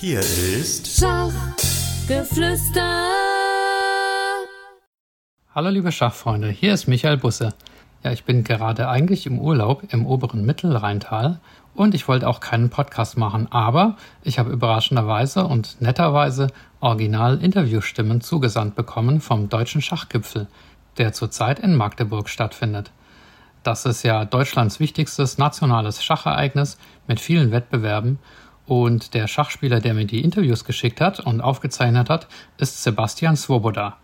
Hier ist Schachgeflüster. Hallo liebe Schachfreunde, hier ist Michael Busse. Ja, ich bin gerade eigentlich im Urlaub im oberen Mittelrheintal und ich wollte auch keinen Podcast machen, aber ich habe überraschenderweise und netterweise Original-Interviewstimmen zugesandt bekommen vom Deutschen Schachgipfel, der zurzeit in Magdeburg stattfindet. Das ist ja Deutschlands wichtigstes nationales Schachereignis mit vielen Wettbewerben und der Schachspieler, der mir die Interviews geschickt hat und aufgezeichnet hat, ist Sebastian Svoboda.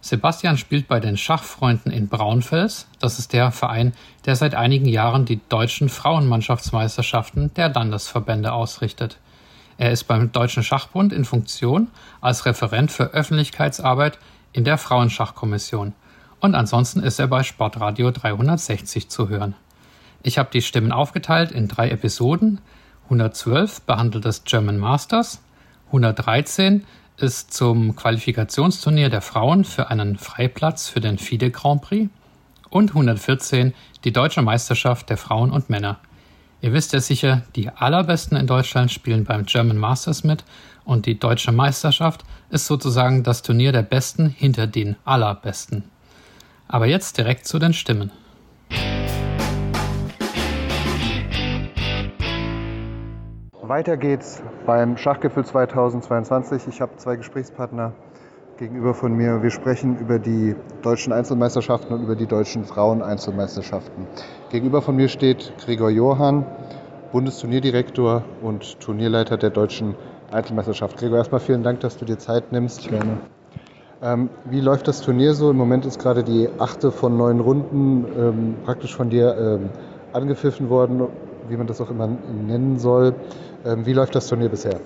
Sebastian spielt bei den Schachfreunden in Braunfels. Das ist der Verein, der seit einigen Jahren die deutschen Frauenmannschaftsmeisterschaften der Landesverbände ausrichtet. Er ist beim Deutschen Schachbund in Funktion als Referent für Öffentlichkeitsarbeit in der Frauenschachkommission. Und ansonsten ist er bei Sportradio 360 zu hören. Ich habe die Stimmen aufgeteilt in drei Episoden. 112 behandelt das German Masters, 113 ist zum Qualifikationsturnier der Frauen für einen Freiplatz für den FIDE Grand Prix und 114 die deutsche Meisterschaft der Frauen und Männer. Ihr wisst ja sicher, die allerbesten in Deutschland spielen beim German Masters mit und die deutsche Meisterschaft ist sozusagen das Turnier der Besten hinter den allerbesten. Aber jetzt direkt zu den Stimmen. Weiter geht's beim Schachgipfel 2022. Ich habe zwei Gesprächspartner gegenüber von mir. Wir sprechen über die deutschen Einzelmeisterschaften und über die deutschen Frauen-Einzelmeisterschaften. Gegenüber von mir steht Gregor Johann, Bundesturnierdirektor und Turnierleiter der deutschen Einzelmeisterschaft. Gregor, erstmal vielen Dank, dass du dir Zeit nimmst. Gerne. Ähm, wie läuft das Turnier so? Im Moment ist gerade die achte von neun Runden ähm, praktisch von dir ähm, angepfiffen worden, wie man das auch immer nennen soll. Ähm, wie läuft das Turnier bisher?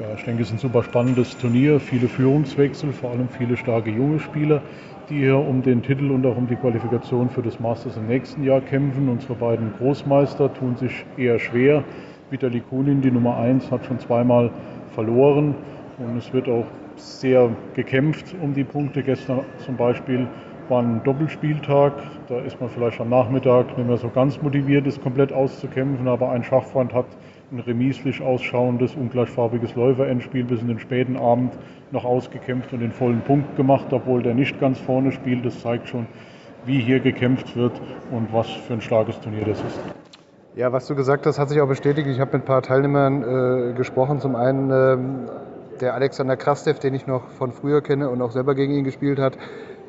Ja, ich denke, es ist ein super spannendes Turnier. Viele Führungswechsel, vor allem viele starke junge Spieler, die hier um den Titel und auch um die Qualifikation für das Masters im nächsten Jahr kämpfen. Unsere beiden Großmeister tun sich eher schwer. Vitali Kulin, die Nummer 1, hat schon zweimal verloren und es wird auch sehr gekämpft um die Punkte. Gestern zum Beispiel war ein Doppelspieltag. Da ist man vielleicht am Nachmittag nicht mehr so ganz motiviert, es komplett auszukämpfen, aber ein Schachfreund hat ein remislich ausschauendes, ungleichfarbiges Läuferendspiel bis in den späten Abend noch ausgekämpft und den vollen Punkt gemacht, obwohl der nicht ganz vorne spielt. Das zeigt schon, wie hier gekämpft wird und was für ein starkes Turnier das ist. Ja, was du gesagt hast, hat sich auch bestätigt. Ich habe mit ein paar Teilnehmern äh, gesprochen. Zum einen ähm, der Alexander Krastev, den ich noch von früher kenne und auch selber gegen ihn gespielt hat,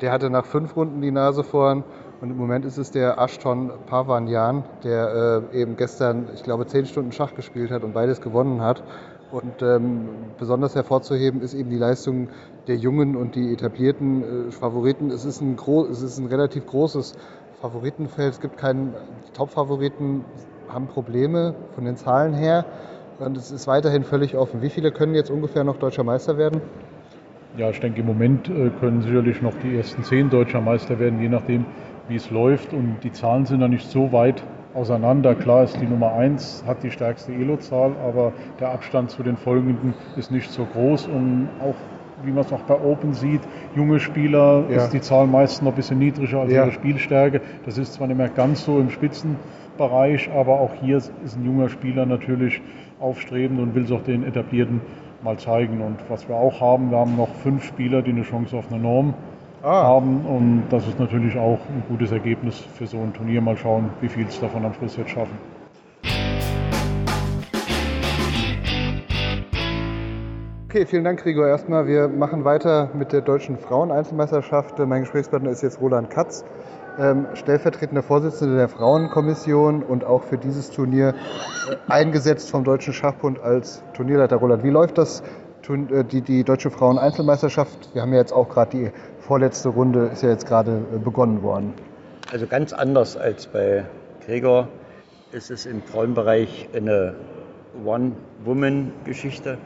der hatte nach fünf Runden die Nase vorn. Und im Moment ist es der Ashton Pavanyan, der äh, eben gestern, ich glaube, zehn Stunden Schach gespielt hat und beides gewonnen hat. Und ähm, besonders hervorzuheben ist eben die Leistung der jungen und die etablierten äh, Favoriten. Es ist, ein es ist ein relativ großes Favoritenfeld. Es gibt keinen Top-Favoriten, haben Probleme von den Zahlen her. Und es ist weiterhin völlig offen. Wie viele können jetzt ungefähr noch deutscher Meister werden? Ja, ich denke, im Moment äh, können sicherlich noch die ersten zehn deutscher Meister werden, je nachdem, wie es läuft. Und die Zahlen sind noch nicht so weit auseinander. Klar ist die Nummer 1, hat die stärkste Elo-Zahl, aber der Abstand zu den folgenden ist nicht so groß. Und auch, wie man es auch bei Open sieht, junge Spieler ja. ist die Zahl meist noch ein bisschen niedriger als ja. ihre Spielstärke. Das ist zwar nicht mehr ganz so im Spitzenbereich, aber auch hier ist ein junger Spieler natürlich aufstrebend und will es auch den etablierten mal zeigen. Und was wir auch haben, wir haben noch fünf Spieler, die eine Chance auf eine Norm ah. haben. Und das ist natürlich auch ein gutes Ergebnis für so ein Turnier. Mal schauen, wie viel es davon am Schluss jetzt schaffen. Okay, vielen Dank, Gregor. Erstmal, wir machen weiter mit der deutschen Frauen-Einzelmeisterschaft. Mein Gesprächspartner ist jetzt Roland Katz, ähm, stellvertretender Vorsitzender der Frauenkommission und auch für dieses Turnier äh, eingesetzt vom Deutschen Schachbund als Turnierleiter. Roland, wie läuft das, äh, die, die deutsche Frauen-Einzelmeisterschaft? Wir haben ja jetzt auch gerade die vorletzte Runde ist ja jetzt gerade äh, begonnen worden. Also ganz anders als bei Gregor ist es im Frauenbereich eine One-Woman-Geschichte.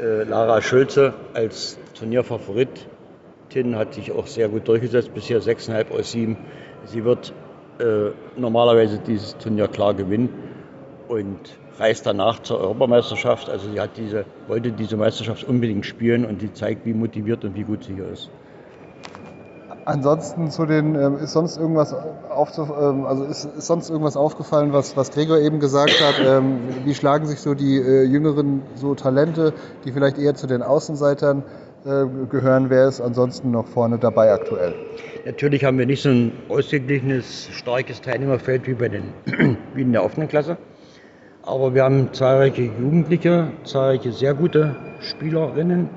Äh, Lara Schulze als Turnierfavoritin hat sich auch sehr gut durchgesetzt, bisher 6,5 aus 7. Sie wird äh, normalerweise dieses Turnier klar gewinnen und reist danach zur Europameisterschaft. Also sie hat diese, wollte diese Meisterschaft unbedingt spielen und die zeigt, wie motiviert und wie gut sie hier ist. Ansonsten zu den, ähm, ist sonst irgendwas aufzuf ähm, also ist, sonst irgendwas aufgefallen, was, was Gregor eben gesagt hat? Ähm, wie schlagen sich so die äh, jüngeren so Talente, die vielleicht eher zu den Außenseitern äh, gehören? Wer ist ansonsten noch vorne dabei aktuell? Natürlich haben wir nicht so ein ausgeglichenes, starkes Teilnehmerfeld wie, bei den, wie in der offenen Klasse. Aber wir haben zahlreiche Jugendliche, zahlreiche sehr gute Spielerinnen,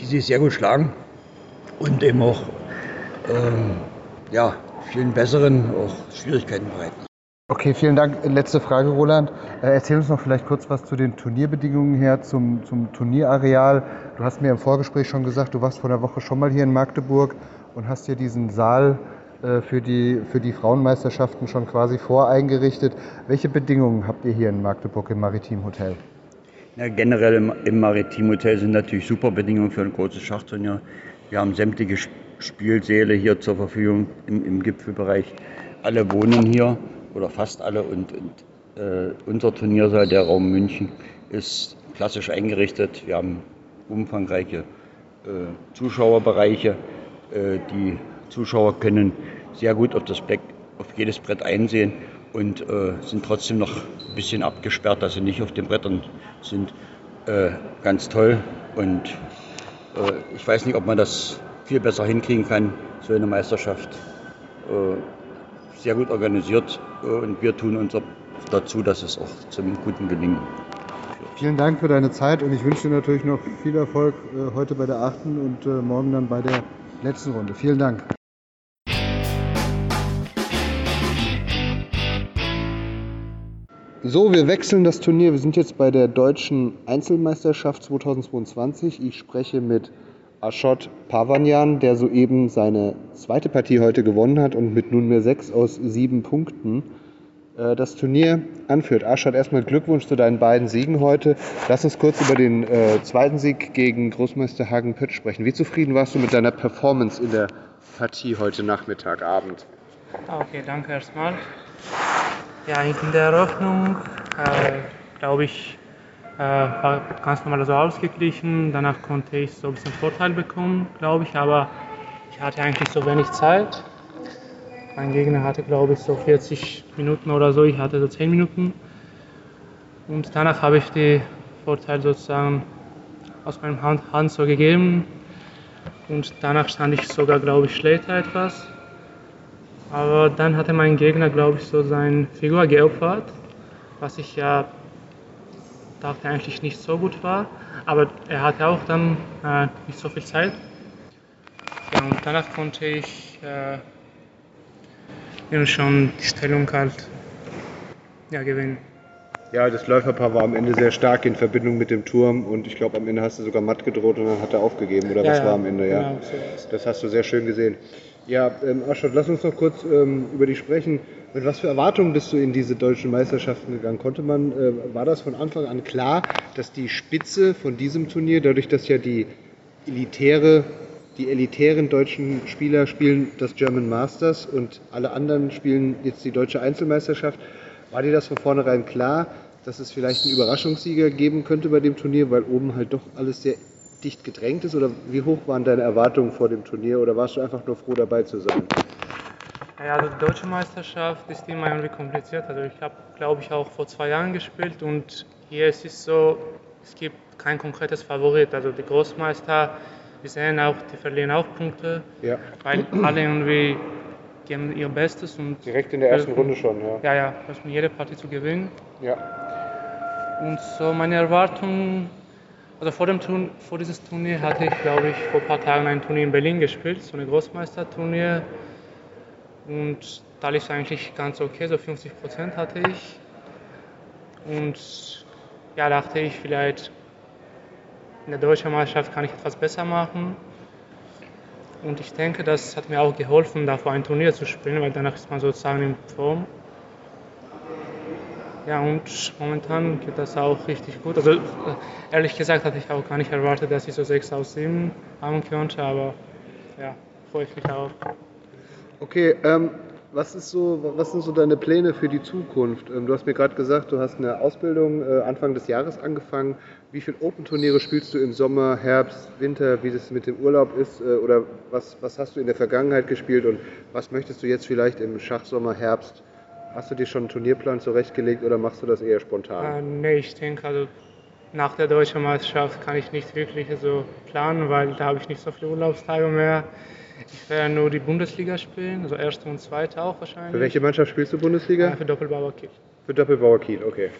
die sich sehr gut schlagen und eben auch ähm, ja, vielen besseren auch Schwierigkeiten bereiten. Okay, vielen Dank. Letzte Frage, Roland. Äh, erzähl uns noch vielleicht kurz was zu den Turnierbedingungen her, zum, zum Turnierareal. Du hast mir im Vorgespräch schon gesagt, du warst vor einer Woche schon mal hier in Magdeburg und hast hier diesen Saal äh, für die, für die Frauenmeisterschaften schon quasi voreingerichtet. Welche Bedingungen habt ihr hier in Magdeburg im Maritim Hotel? Ja, generell im, im Maritim Hotel sind natürlich super Bedingungen für ein großes Schachturnier. Wir haben sämtliche Spielsäle hier zur Verfügung im, im Gipfelbereich. Alle wohnen hier oder fast alle und, und äh, unser Turniersaal, der Raum München, ist klassisch eingerichtet. Wir haben umfangreiche äh, Zuschauerbereiche. Äh, die Zuschauer können sehr gut auf, das Black, auf jedes Brett einsehen und äh, sind trotzdem noch ein bisschen abgesperrt, dass sie nicht auf den Brettern sind. Äh, ganz toll und äh, ich weiß nicht, ob man das viel besser hinkriegen kann, so eine Meisterschaft. Äh, sehr gut organisiert äh, und wir tun uns dazu, dass es auch zum guten Gelingen führt. Vielen Dank für deine Zeit und ich wünsche dir natürlich noch viel Erfolg heute bei der achten und morgen dann bei der letzten Runde. Vielen Dank. So, wir wechseln das Turnier. Wir sind jetzt bei der deutschen Einzelmeisterschaft 2022. Ich spreche mit Ashot Pavanyan, der soeben seine zweite Partie heute gewonnen hat und mit nunmehr sechs aus sieben Punkten äh, das Turnier anführt. Ashot, erstmal Glückwunsch zu deinen beiden Siegen heute. Lass uns kurz über den äh, zweiten Sieg gegen Großmeister Hagen Pötsch sprechen. Wie zufrieden warst du mit deiner Performance in der Partie heute Nachmittag, Abend? Okay, danke erstmal. Ja, in der Eröffnung, äh, glaube ich, war ganz normal so ausgeglichen. Danach konnte ich so ein bisschen Vorteil bekommen, glaube ich, aber ich hatte eigentlich so wenig Zeit. Mein Gegner hatte, glaube ich, so 40 Minuten oder so, ich hatte so 10 Minuten. Und danach habe ich den Vorteil sozusagen aus meinem Hand, Hand so gegeben. Und danach stand ich sogar, glaube ich, schlechter etwas. Aber dann hatte mein Gegner, glaube ich, so seine Figur geopfert, was ich ja dachte eigentlich nicht so gut war. Aber er hatte auch dann äh, nicht so viel Zeit. Ja, und danach konnte ich äh, schon die Stellung halt ja, gewinnen. Ja, das Läuferpaar war am Ende sehr stark in Verbindung mit dem Turm und ich glaube, am Ende hast du sogar matt gedroht und dann hat er aufgegeben oder ja, was war am Ende, ja. Genau, so das hast du sehr schön gesehen. Ja, ähm, Aschot, lass uns noch kurz ähm, über dich sprechen. Mit was für Erwartungen bist du in diese deutschen Meisterschaften gegangen? Konnte man, äh, war das von Anfang an klar, dass die Spitze von diesem Turnier, dadurch, dass ja die elitäre, die elitären deutschen Spieler spielen das German Masters und alle anderen spielen jetzt die deutsche Einzelmeisterschaft, war dir das von vornherein klar, dass es vielleicht einen Überraschungssieger geben könnte bei dem Turnier, weil oben halt doch alles sehr dicht gedrängt ist? Oder wie hoch waren deine Erwartungen vor dem Turnier? Oder warst du einfach nur froh dabei zu sein? Ja, also die deutsche Meisterschaft ist immer irgendwie kompliziert. Also ich habe, glaube ich, auch vor zwei Jahren gespielt und hier ist es so, es gibt kein konkretes Favorit. Also die Großmeister, wir sehen auch, die verlieren auch Punkte, ja. weil alle irgendwie geben ihr Bestes und direkt in der ersten Runde schon, ja. Ja, ja, versuchen jede Partie zu gewinnen. Ja. Und so meine Erwartungen also vor, dem Turn, vor dieses Turnier hatte ich, glaube ich, vor ein paar Tagen ein Turnier in Berlin gespielt, so ein Großmeisterturnier. Und da lief es eigentlich ganz okay, so 50 Prozent hatte ich. Und ja, dachte ich, vielleicht in der deutschen Meisterschaft kann ich etwas besser machen. Und ich denke, das hat mir auch geholfen, davor ein Turnier zu spielen, weil danach ist man sozusagen in Form. Ja, und momentan geht das auch richtig gut. Also ehrlich gesagt hatte ich auch gar nicht erwartet, dass ich so 6 aus 7 haben könnte, aber ja, freue ich mich auch. Okay, ähm, was, ist so, was sind so deine Pläne für die Zukunft? Ähm, du hast mir gerade gesagt, du hast eine Ausbildung äh, Anfang des Jahres angefangen. Wie viele Open-Turniere spielst du im Sommer, Herbst, Winter, wie das mit dem Urlaub ist? Äh, oder was, was hast du in der Vergangenheit gespielt und was möchtest du jetzt vielleicht im Schachsommer, Herbst? Hast du dir schon einen Turnierplan zurechtgelegt oder machst du das eher spontan? Äh, nee, ich denke, also nach der deutschen Meisterschaft kann ich nicht wirklich so planen, weil da habe ich nicht so viele Urlaubstage mehr. Ich werde nur die Bundesliga spielen, also erste und zweite auch wahrscheinlich. Für welche Mannschaft spielst du Bundesliga? Äh, für Doppelbauer Kiel. Für Doppelbauer Kiel, okay.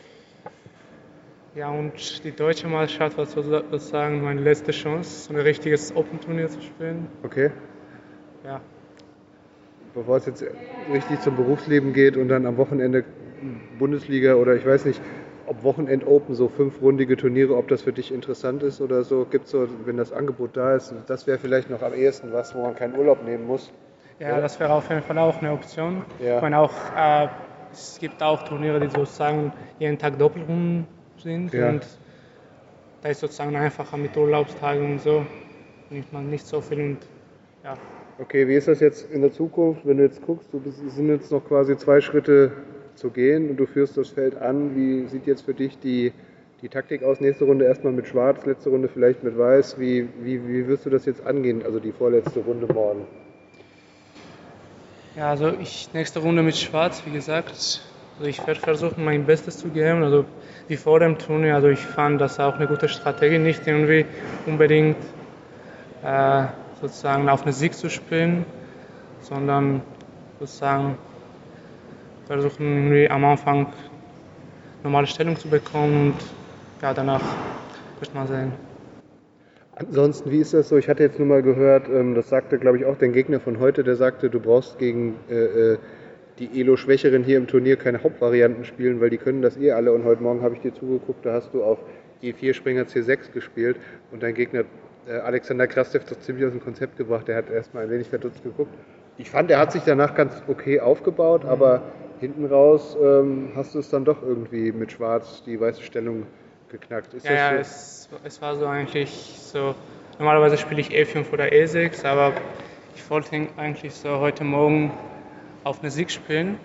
Ja, und die deutsche Meisterschaft war sozusagen meine letzte Chance, so ein richtiges Open-Turnier zu spielen. Okay. Ja, Bevor es jetzt richtig zum Berufsleben geht und dann am Wochenende Bundesliga oder ich weiß nicht, ob Wochenend Open, so fünfrundige Turniere, ob das für dich interessant ist oder so, gibt so, wenn das Angebot da ist, das wäre vielleicht noch am ehesten was, wo man keinen Urlaub nehmen muss. ja, Ja. das wäre auf jeden Fall auch eine Option. Ja. Ich meine auch, äh, es gibt auch Turniere, die sozusagen jeden Tag Doppelrunden sind Ja. und da ist sozusagen einfacher mit Urlaubstagen und so. Nimmt man nicht so viel und ja. Okay, wie ist das jetzt in der Zukunft, wenn du jetzt guckst, du bist, sind jetzt noch quasi zwei Schritte zu gehen und du führst das Feld an. Wie sieht jetzt für dich die, die Taktik aus? Nächste Runde erstmal mit Schwarz, letzte Runde vielleicht mit Weiß. Wie, wie, wie wirst du das jetzt angehen, also die vorletzte Runde morgen? Ja, also ich nächste Runde mit Schwarz, wie gesagt. Also ich werde versuchen, mein Bestes zu geben. Also wie vor dem Turnier, also ich fand das auch eine gute Strategie, nicht irgendwie unbedingt äh, sozusagen auf eine Sieg zu spielen, sondern sozusagen versuchen irgendwie am Anfang normale Stellung zu bekommen und ja, danach wird man sehen. Ansonsten, wie ist das so? Ich hatte jetzt nur mal gehört, ähm, das sagte, glaube ich, auch der Gegner von heute, der sagte, du brauchst gegen äh, äh, die Elo-Schwächeren hier im Turnier keine Hauptvarianten spielen, weil die können das eh alle. Und heute Morgen habe ich dir zugeguckt, da hast du auf E4 Springer C6 gespielt und dein Gegner Alexander Krastev doch ziemlich aus dem Konzept gebracht. Der hat erstmal ein wenig verdutzt geguckt. Ich fand, er hat sich danach ganz okay aufgebaut, aber hinten raus ähm, hast du es dann doch irgendwie mit Schwarz die weiße Stellung geknackt. Ist Ja, ja, das so? es, es war so eigentlich so. Normalerweise spiele ich E5 oder E6, aber ich wollte eigentlich so heute Morgen auf eine Sieg spielen.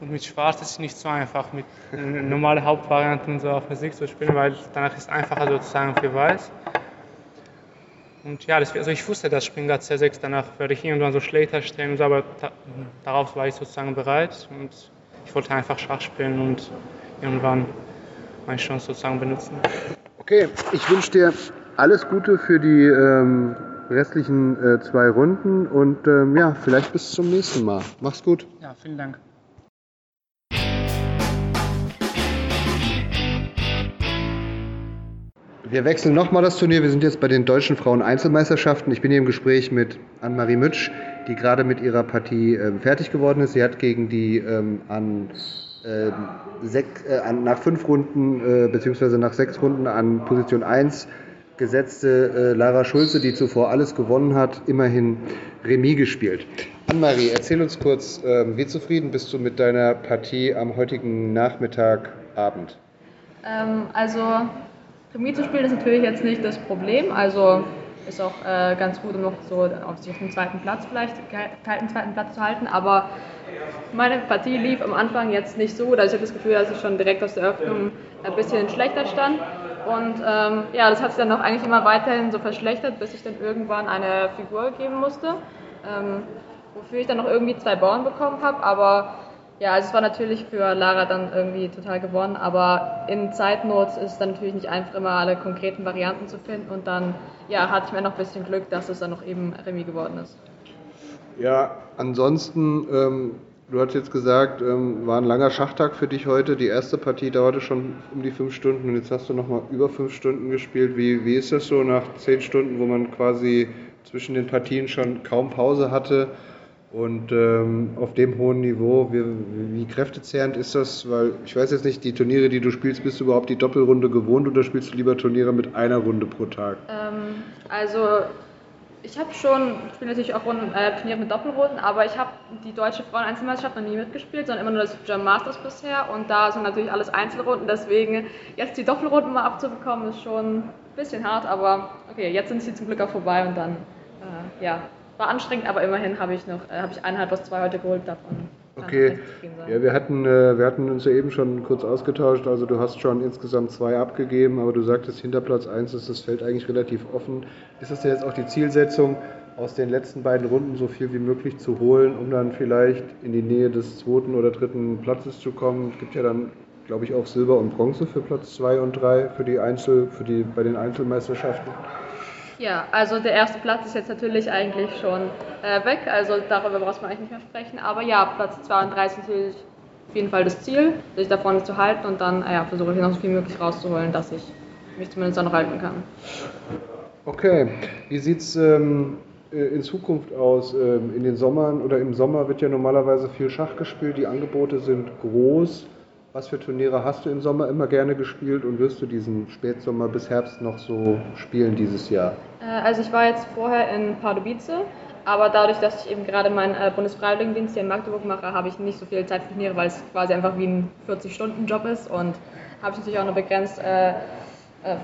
Und mit Schwarz ist es nicht so einfach, mit äh, normalen Hauptvarianten so auf eine Sieg zu spielen, weil danach ist es einfacher sozusagen für Weiß. Und ja, das, also ich wusste, dass Springer C6 danach werde ich irgendwann so schlechter so, aber da, darauf war ich sozusagen bereit und ich wollte einfach Schach spielen und irgendwann meine Chance sozusagen benutzen. Okay, ich wünsche dir alles Gute für die ähm, restlichen äh, zwei Runden und ähm, ja, vielleicht bis zum nächsten Mal. Mach's gut. Ja, vielen Dank. Wir wechseln nochmal das Turnier. Wir sind jetzt bei den deutschen Frauen-Einzelmeisterschaften. Ich bin hier im Gespräch mit Annemarie Mütsch, die gerade mit ihrer Partie ähm, fertig geworden ist. Sie hat gegen die ähm, an, ähm, sek, äh, an, nach fünf Runden äh, beziehungsweise nach sechs Runden an Position 1 gesetzte äh, Lara Schulze, die zuvor alles gewonnen hat, immerhin Remis gespielt. Annemarie, erzähl uns kurz, ähm, wie zufrieden bist du mit deiner Partie am heutigen Nachmittag, Abend? Ähm, also Remis zu spielen ist natürlich jetzt nicht das Problem. Also ist auch äh, ganz gut, um noch so auf sich den zweiten Platz vielleicht gehalten, zweiten Platz zu halten. Aber meine Partie lief am Anfang jetzt nicht so gut. Also ich habe das Gefühl, dass ich schon direkt aus der Eröffnung ein bisschen schlechter stand. Und ähm, ja, das hat sich dann auch eigentlich immer weiterhin so verschlechtert, bis ich dann irgendwann eine Figur geben musste, ähm, wofür ich dann noch irgendwie zwei Bauern bekommen habe. Aber ja, also es war natürlich für Lara dann irgendwie total gewonnen, aber in Zeitnot ist es dann natürlich nicht einfach immer alle konkreten Varianten zu finden und dann ja, hatte ich mir noch ein bisschen Glück, dass es dann noch eben Remis geworden ist. Ja, ansonsten, ähm, du hast jetzt gesagt, ähm, war ein langer Schachtag für dich heute. Die erste Partie dauerte schon um die fünf Stunden und jetzt hast du nochmal über fünf Stunden gespielt. Wie, wie ist das so nach zehn Stunden, wo man quasi zwischen den Partien schon kaum Pause hatte? Und ähm, auf dem hohen Niveau, wie, wie kräftezehrend ist das? Weil ich weiß jetzt nicht, die Turniere, die du spielst, bist du überhaupt die Doppelrunde gewohnt oder spielst du lieber Turniere mit einer Runde pro Tag? Ähm, also ich habe schon, ich spiele natürlich auch Runden, äh, Turniere mit Doppelrunden, aber ich habe die deutsche Frauen-Einzelmeisterschaft noch nie mitgespielt, sondern immer nur das German Masters bisher und da sind natürlich alles Einzelrunden, deswegen jetzt die Doppelrunden mal abzubekommen ist schon ein bisschen hart, aber okay, jetzt sind sie zum Glück auch vorbei und dann, äh, ja, war anstrengend, aber immerhin habe ich noch, äh, habe ich eineinhalb aus zwei heute geholt, davon Okay, ja, wir hatten, äh, wir hatten uns ja eben schon kurz ausgetauscht. Also du hast schon insgesamt zwei abgegeben, aber du sagtest, hinter Platz 1 ist das Feld eigentlich relativ offen. Ist das jetzt auch die Zielsetzung, aus den letzten beiden Runden so viel wie möglich zu holen, um dann vielleicht in die Nähe des zweiten oder dritten Platzes zu kommen? Es gibt ja dann, glaube ich, auch Silber und Bronze für Platz 2 und 3 für die Einzel, für die, bei den Einzelmeisterschaften. Ja, also der erste Platz ist jetzt natürlich eigentlich schon äh, weg, also darüber braucht man eigentlich nicht mehr sprechen. Aber ja, Platz 2 und 3 ist natürlich auf jeden Fall das Ziel, sich da vorne zu halten und dann ja, versuche ich noch so viel möglich rauszuholen, dass ich mich zumindest auch noch halten kann. Okay, wie sieht es ähm, äh, in Zukunft aus? Ähm, in den Sommern oder im Sommer wird ja normalerweise viel Schach gespielt, die Angebote sind groß. Was für Turniere hast du im Sommer immer gerne gespielt und wirst du diesen Spätsommer bis Herbst noch so spielen dieses Jahr? Äh, also ich war jetzt vorher in Pardubice, aber dadurch, dass ich eben gerade meinen äh, Bundesfreiwilligendienst hier in Magdeburg mache, habe ich nicht so viel Zeit für Turniere, weil es quasi einfach wie ein 40-Stunden-Job ist und habe ich natürlich auch nur begrenzt äh, äh,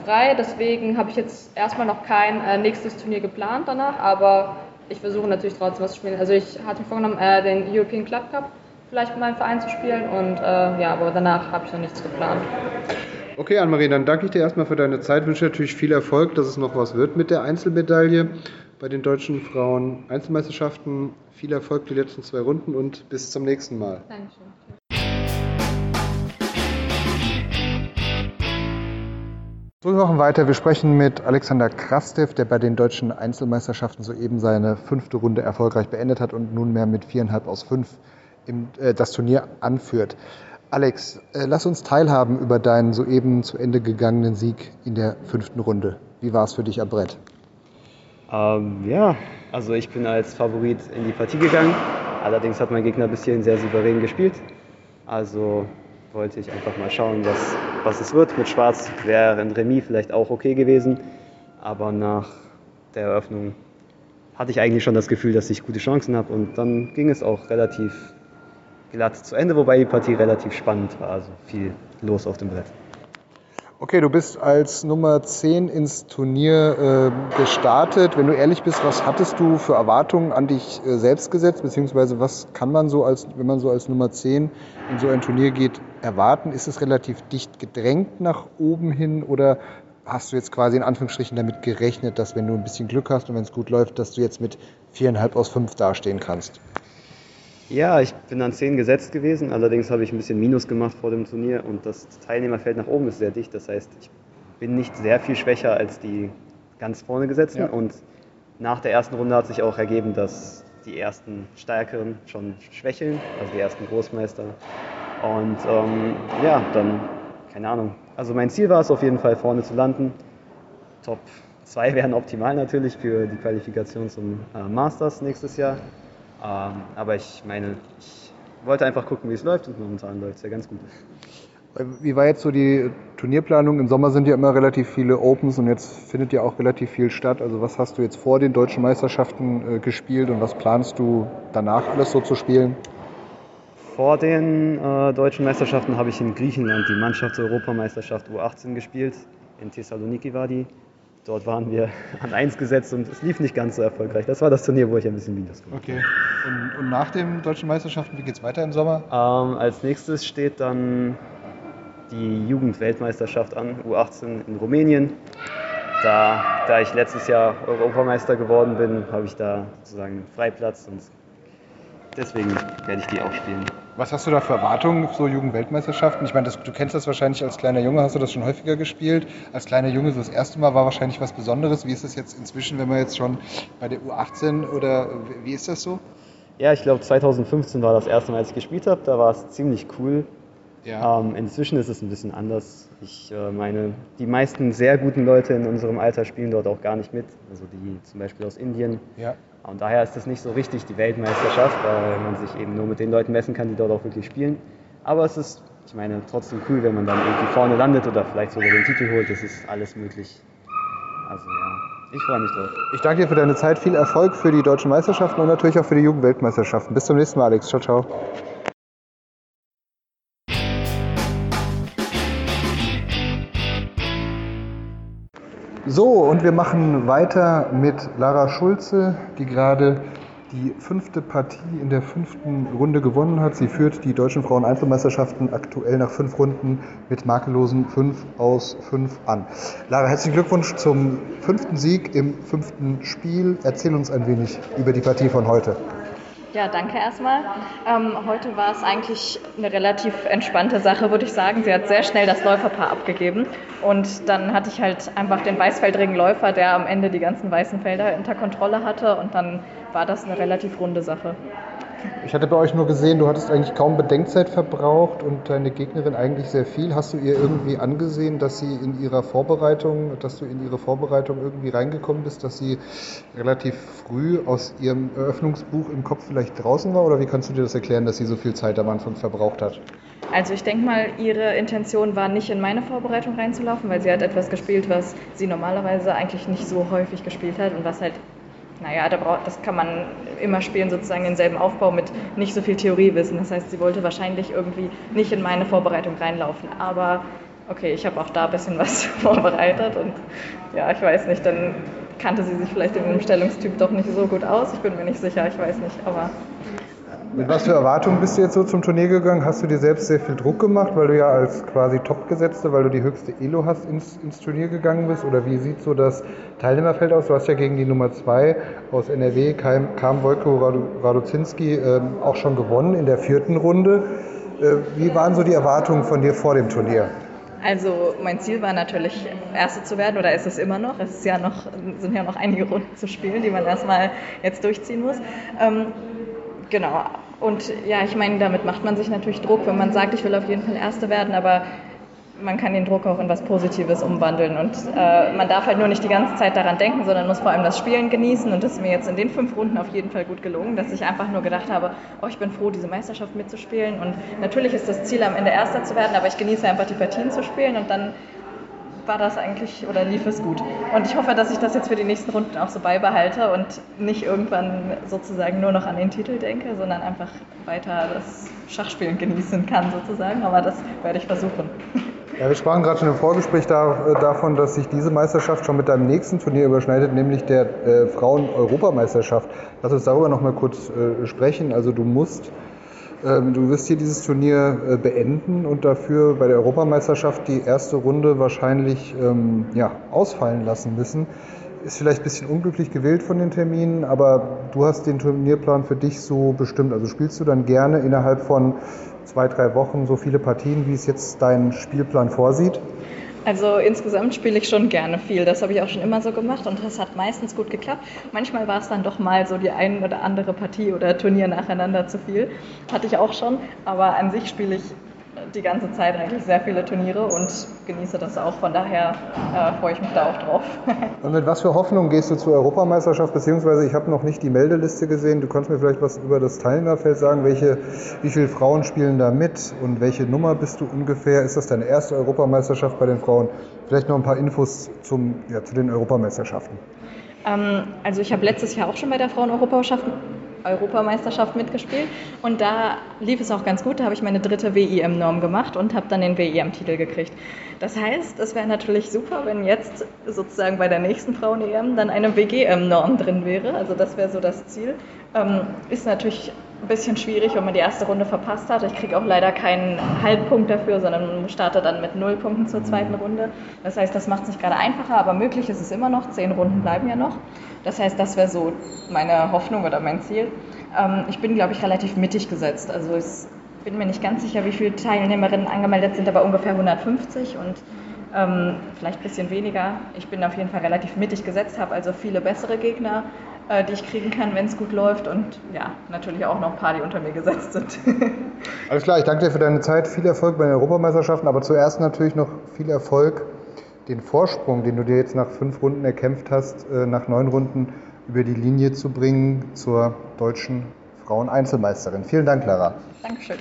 frei. Deswegen habe ich jetzt erstmal noch kein äh, nächstes Turnier geplant danach, aber ich versuche natürlich trotzdem was zu spielen. Also ich hatte mir vorgenommen, äh, den European Club Cup vielleicht mit meinem Verein zu spielen. Und äh, ja, aber danach habe ich noch nichts geplant. Okay, Annemarie, dann danke ich dir erstmal für deine Zeit. Ich wünsche natürlich viel Erfolg, dass es noch was wird mit der Einzelmedaille bei den deutschen Frauen Einzelmeisterschaften. Viel Erfolg die letzten zwei Runden und bis zum nächsten Mal. Dankeschön. So, wir machen weiter. Wir sprechen mit Alexander Krastev, der bei den deutschen Einzelmeisterschaften soeben seine fünfte Runde erfolgreich beendet hat und nunmehr mit viereinhalb aus fünf im, äh, das Turnier anführt. Alex, äh, lass uns teilhaben über deinen soeben zu Ende gegangenen Sieg in der fünften Runde. Wie war es für dich am Brett? Ähm, ja, also ich bin als Favorit in die Partie gegangen. Allerdings hat mein Gegner bis hierhin sehr souverän gespielt. Also wollte ich einfach mal schauen, was, was es wird. Mit Schwarz wäre ein Remis vielleicht auch okay gewesen. Aber nach der Eröffnung hatte ich eigentlich schon das Gefühl, dass ich gute Chancen habe. Und dann ging es auch relativ glatt zu Ende, wobei die Partie relativ spannend war, also viel los auf dem Brett. Okay, du bist als Nummer 10 ins Turnier äh, gestartet. Wenn du ehrlich bist, was hattest du für Erwartungen an dich äh, selbst gesetzt, beziehungsweise was kann man so als, wenn man so als Nummer 10 in so ein Turnier geht, erwarten? Ist es relativ dicht gedrängt nach oben hin oder hast du jetzt quasi in Anführungsstrichen damit gerechnet, dass wenn du ein bisschen Glück hast und wenn es gut läuft, dass du jetzt mit viereinhalb aus fünf dastehen kannst? Ja, ich bin an 10 gesetzt gewesen, allerdings habe ich ein bisschen Minus gemacht vor dem Turnier und das Teilnehmerfeld nach oben ist sehr dicht. Das heißt, ich bin nicht sehr viel schwächer als die ganz vorne gesetzten ja. und nach der ersten Runde hat sich auch ergeben, dass die ersten Stärkeren schon schwächeln, also die ersten Großmeister. Und ähm, ja, dann, keine Ahnung. Also mein Ziel war es auf jeden Fall vorne zu landen. Top 2 wären optimal natürlich für die Qualifikation zum äh, Masters nächstes Jahr. Ähm, aber ich meine, ich wollte einfach gucken, wie es läuft und momentan läuft es ja ganz gut. Wie war jetzt so die Turnierplanung? Im Sommer sind ja immer relativ viele Opens und jetzt findet ja auch relativ viel statt. Also was hast du jetzt vor den deutschen Meisterschaften äh, gespielt und was planst du danach alles so zu spielen? Vor den äh, deutschen Meisterschaften habe ich in Griechenland die Mannschaftseuropameisterschaft U18 gespielt. In Thessaloniki war die. Dort waren wir an 1 gesetzt und es lief nicht ganz so erfolgreich. Das war das Turnier, wo ich ein bisschen Minus gemacht habe. Okay. Und, und, nach den deutschen Meisterschaften, wie geht es weiter im Sommer? Ähm, als nächstes steht dann die Jugendweltmeisterschaft an, U18 in Rumänien. Da, da ich letztes Jahr Europameister geworden bin, habe ich da sozusagen Freiplatz und deswegen werde ich die auch spielen. Was hast du da für Erwartungen, so Jugendweltmeisterschaften? Ich meine, das, du kennst das wahrscheinlich als kleiner Junge, hast du das schon häufiger gespielt? Als kleiner Junge so das erste Mal war wahrscheinlich was Besonderes. Wie ist das jetzt inzwischen, wenn man jetzt schon bei der U18 oder wie ist das so? Ja, ich glaube 2015 war das erste Mal, als ich gespielt habe. Da war es ziemlich cool. Ja. Ähm, inzwischen ist es ein bisschen anders. Ich äh, meine, die meisten sehr guten Leute in unserem Alter spielen dort auch gar nicht mit. Also die zum Beispiel aus Indien. Ja. Und daher ist das nicht so richtig die Weltmeisterschaft, weil man sich eben nur mit den Leuten messen kann, die dort auch wirklich spielen. Aber es ist, ich meine, trotzdem cool, wenn man dann irgendwie vorne landet oder vielleicht sogar den Titel holt. Das ist alles möglich. Also ja, ich freue mich drauf. Ich danke dir für deine Zeit. Viel Erfolg für die deutschen Meisterschaften und natürlich auch für die Jugendweltmeisterschaften. Bis zum nächsten Mal, Alex. Ciao, ciao. So, und wir machen weiter mit Lara Schulze, die gerade die fünfte Partie in der fünften Runde gewonnen hat. Sie führt die deutschen Frauen-Einzelmeisterschaften aktuell nach fünf Runden mit makellosen 5 aus 5 an. Lara, herzlichen Glückwunsch zum fünften Sieg im fünften Spiel. Erzähl uns ein wenig über die Partie von heute. Ja, danke erstmal. Ähm, heute war es eigentlich eine relativ entspannte Sache, würde ich sagen. Sie hat sehr schnell das Läuferpaar abgegeben und dann hatte ich halt einfach den weißfeldrigen Läufer, der am Ende die ganzen weißen Felder unter Kontrolle hatte und dann war das eine relativ runde Sache. Ich hatte bei euch nur gesehen, du hattest eigentlich kaum Bedenkzeit verbraucht und deine Gegnerin eigentlich sehr viel. Hast du ihr irgendwie angesehen, dass sie in ihrer Vorbereitung, dass du in ihre Vorbereitung irgendwie reingekommen bist, dass sie relativ früh aus ihrem Eröffnungsbuch im Kopf vielleicht draußen war? Oder wie kannst du dir das erklären, dass sie so viel Zeit am Anfang verbraucht hat? Also ich denke mal, ihre Intention war nicht in meine Vorbereitung reinzulaufen, weil sie hat etwas gespielt, was sie normalerweise eigentlich nicht so häufig gespielt hat und was halt naja, da braucht, das kann man immer spielen, sozusagen denselben Aufbau mit nicht so viel Theoriewissen. Das heißt, sie wollte wahrscheinlich irgendwie nicht in meine Vorbereitung reinlaufen. Aber okay, ich habe auch da ein bisschen was vorbereitet und ja, ich weiß nicht, dann kannte sie sich vielleicht in dem Stellungstyp doch nicht so gut aus. Ich bin mir nicht sicher, ich weiß nicht, aber mit was für Erwartungen bist du jetzt so zum Turnier gegangen? Hast du dir selbst sehr viel Druck gemacht, weil du ja als quasi Topgesetzte, weil du die höchste Elo hast, ins, ins Turnier gegangen bist? Oder wie sieht so das Teilnehmerfeld aus? Du hast ja gegen die Nummer 2 aus NRW, Kam, Wojko Radozinski, äh, auch schon gewonnen in der vierten Runde. Äh, wie waren so die Erwartungen von dir vor dem Turnier? Also mein Ziel war natürlich, Erste zu werden oder ist es immer noch. Es ist ja noch, sind ja noch einige Runden zu spielen, die man erstmal jetzt durchziehen muss. Ähm, Genau. Und ja, ich meine, damit macht man sich natürlich Druck, wenn man sagt, ich will auf jeden Fall Erste werden, aber man kann den Druck auch in was Positives umwandeln. Und äh, man darf halt nur nicht die ganze Zeit daran denken, sondern muss vor allem das Spielen genießen. Und das ist mir jetzt in den fünf Runden auf jeden Fall gut gelungen, dass ich einfach nur gedacht habe, oh, ich bin froh, diese Meisterschaft mitzuspielen. Und natürlich ist das Ziel, am Ende Erster zu werden, aber ich genieße einfach die Partien zu spielen und dann war das eigentlich oder lief es gut. Und ich hoffe, dass ich das jetzt für die nächsten Runden auch so beibehalte und nicht irgendwann sozusagen nur noch an den Titel denke, sondern einfach weiter das Schachspielen genießen kann sozusagen. Aber das werde ich versuchen. Ja, wir sprachen gerade schon im Vorgespräch da, äh, davon, dass sich diese Meisterschaft schon mit deinem nächsten Turnier überschneidet, nämlich der äh, Frauen-Europameisterschaft. Lass uns darüber noch mal kurz äh, sprechen. Also du musst du wirst hier dieses Turnier äh, beenden und dafür bei der Europameisterschaft die erste Runde wahrscheinlich ähm, ja, ausfallen lassen müssen. Ist vielleicht ein bisschen unglücklich gewählt von den Terminen, aber du hast den Turnierplan für dich so bestimmt. Also spielst du dann gerne innerhalb von zwei, drei Wochen so viele Partien, wie es jetzt dein Spielplan vorsieht? Also insgesamt spiele ich schon gerne viel. Das habe ich auch schon immer so gemacht und das hat meistens gut geklappt. Manchmal war es dann doch mal so die ein oder andere Partie oder Turnier nacheinander zu viel. Hatte ich auch schon, aber an sich spiele ich die ganze Zeit eigentlich sehr viele Turniere und genieße das auch. Von daher äh, freue ich mich da auch drauf. und mit was für Hoffnung gehst du zur Europameisterschaft? Beziehungsweise ich habe noch nicht die Meldeliste gesehen. Du kannst mir vielleicht was über das Teilnehmerfeld sagen. Welche, wie viele Frauen spielen da mit und welche Nummer bist du ungefähr? Ist das deine erste Europameisterschaft bei den Frauen? Vielleicht noch ein paar Infos zum, ja, zu den Europameisterschaften. Ähm, also ich habe letztes Jahr auch schon bei der Frauen-Europameisterschaft Europameisterschaft mitgespielt und da lief es auch ganz gut. Da habe ich meine dritte WIM-Norm gemacht und habe dann den WIM-Titel gekriegt. Das heißt, es wäre natürlich super, wenn jetzt sozusagen bei der nächsten Frauen-EM dann eine WGM-Norm drin wäre. Also das wäre so das Ziel. Ähm, ist natürlich ein bisschen schwierig, wenn man die erste Runde verpasst hat. Ich kriege auch leider keinen Halbpunkt dafür, sondern starte dann mit null Punkten zur zweiten Runde. Das heißt, das macht es nicht gerade einfacher, aber möglich ist es immer noch. Zehn Runden bleiben ja noch. Das heißt, das wäre so meine Hoffnung oder mein Ziel. Ähm, ich bin, glaube ich, relativ mittig gesetzt. Also ich bin mir nicht ganz sicher, wie viele Teilnehmerinnen angemeldet sind, aber ungefähr 150 und ähm, vielleicht ein bisschen weniger. Ich bin auf jeden Fall relativ mittig gesetzt, habe also viele bessere Gegner, äh, die ich kriegen kann, wenn es gut läuft und ja, natürlich auch noch ein paar, die unter mir gesetzt sind. Alles klar, ich danke dir für deine Zeit, viel Erfolg bei den Europameisterschaften, aber zuerst natürlich noch viel Erfolg, den Vorsprung, den du dir jetzt nach fünf Runden erkämpft hast, äh, nach neun Runden über die Linie zu bringen zur deutschen Frauen-Einzelmeisterin. Vielen Dank, Clara. Dankeschön.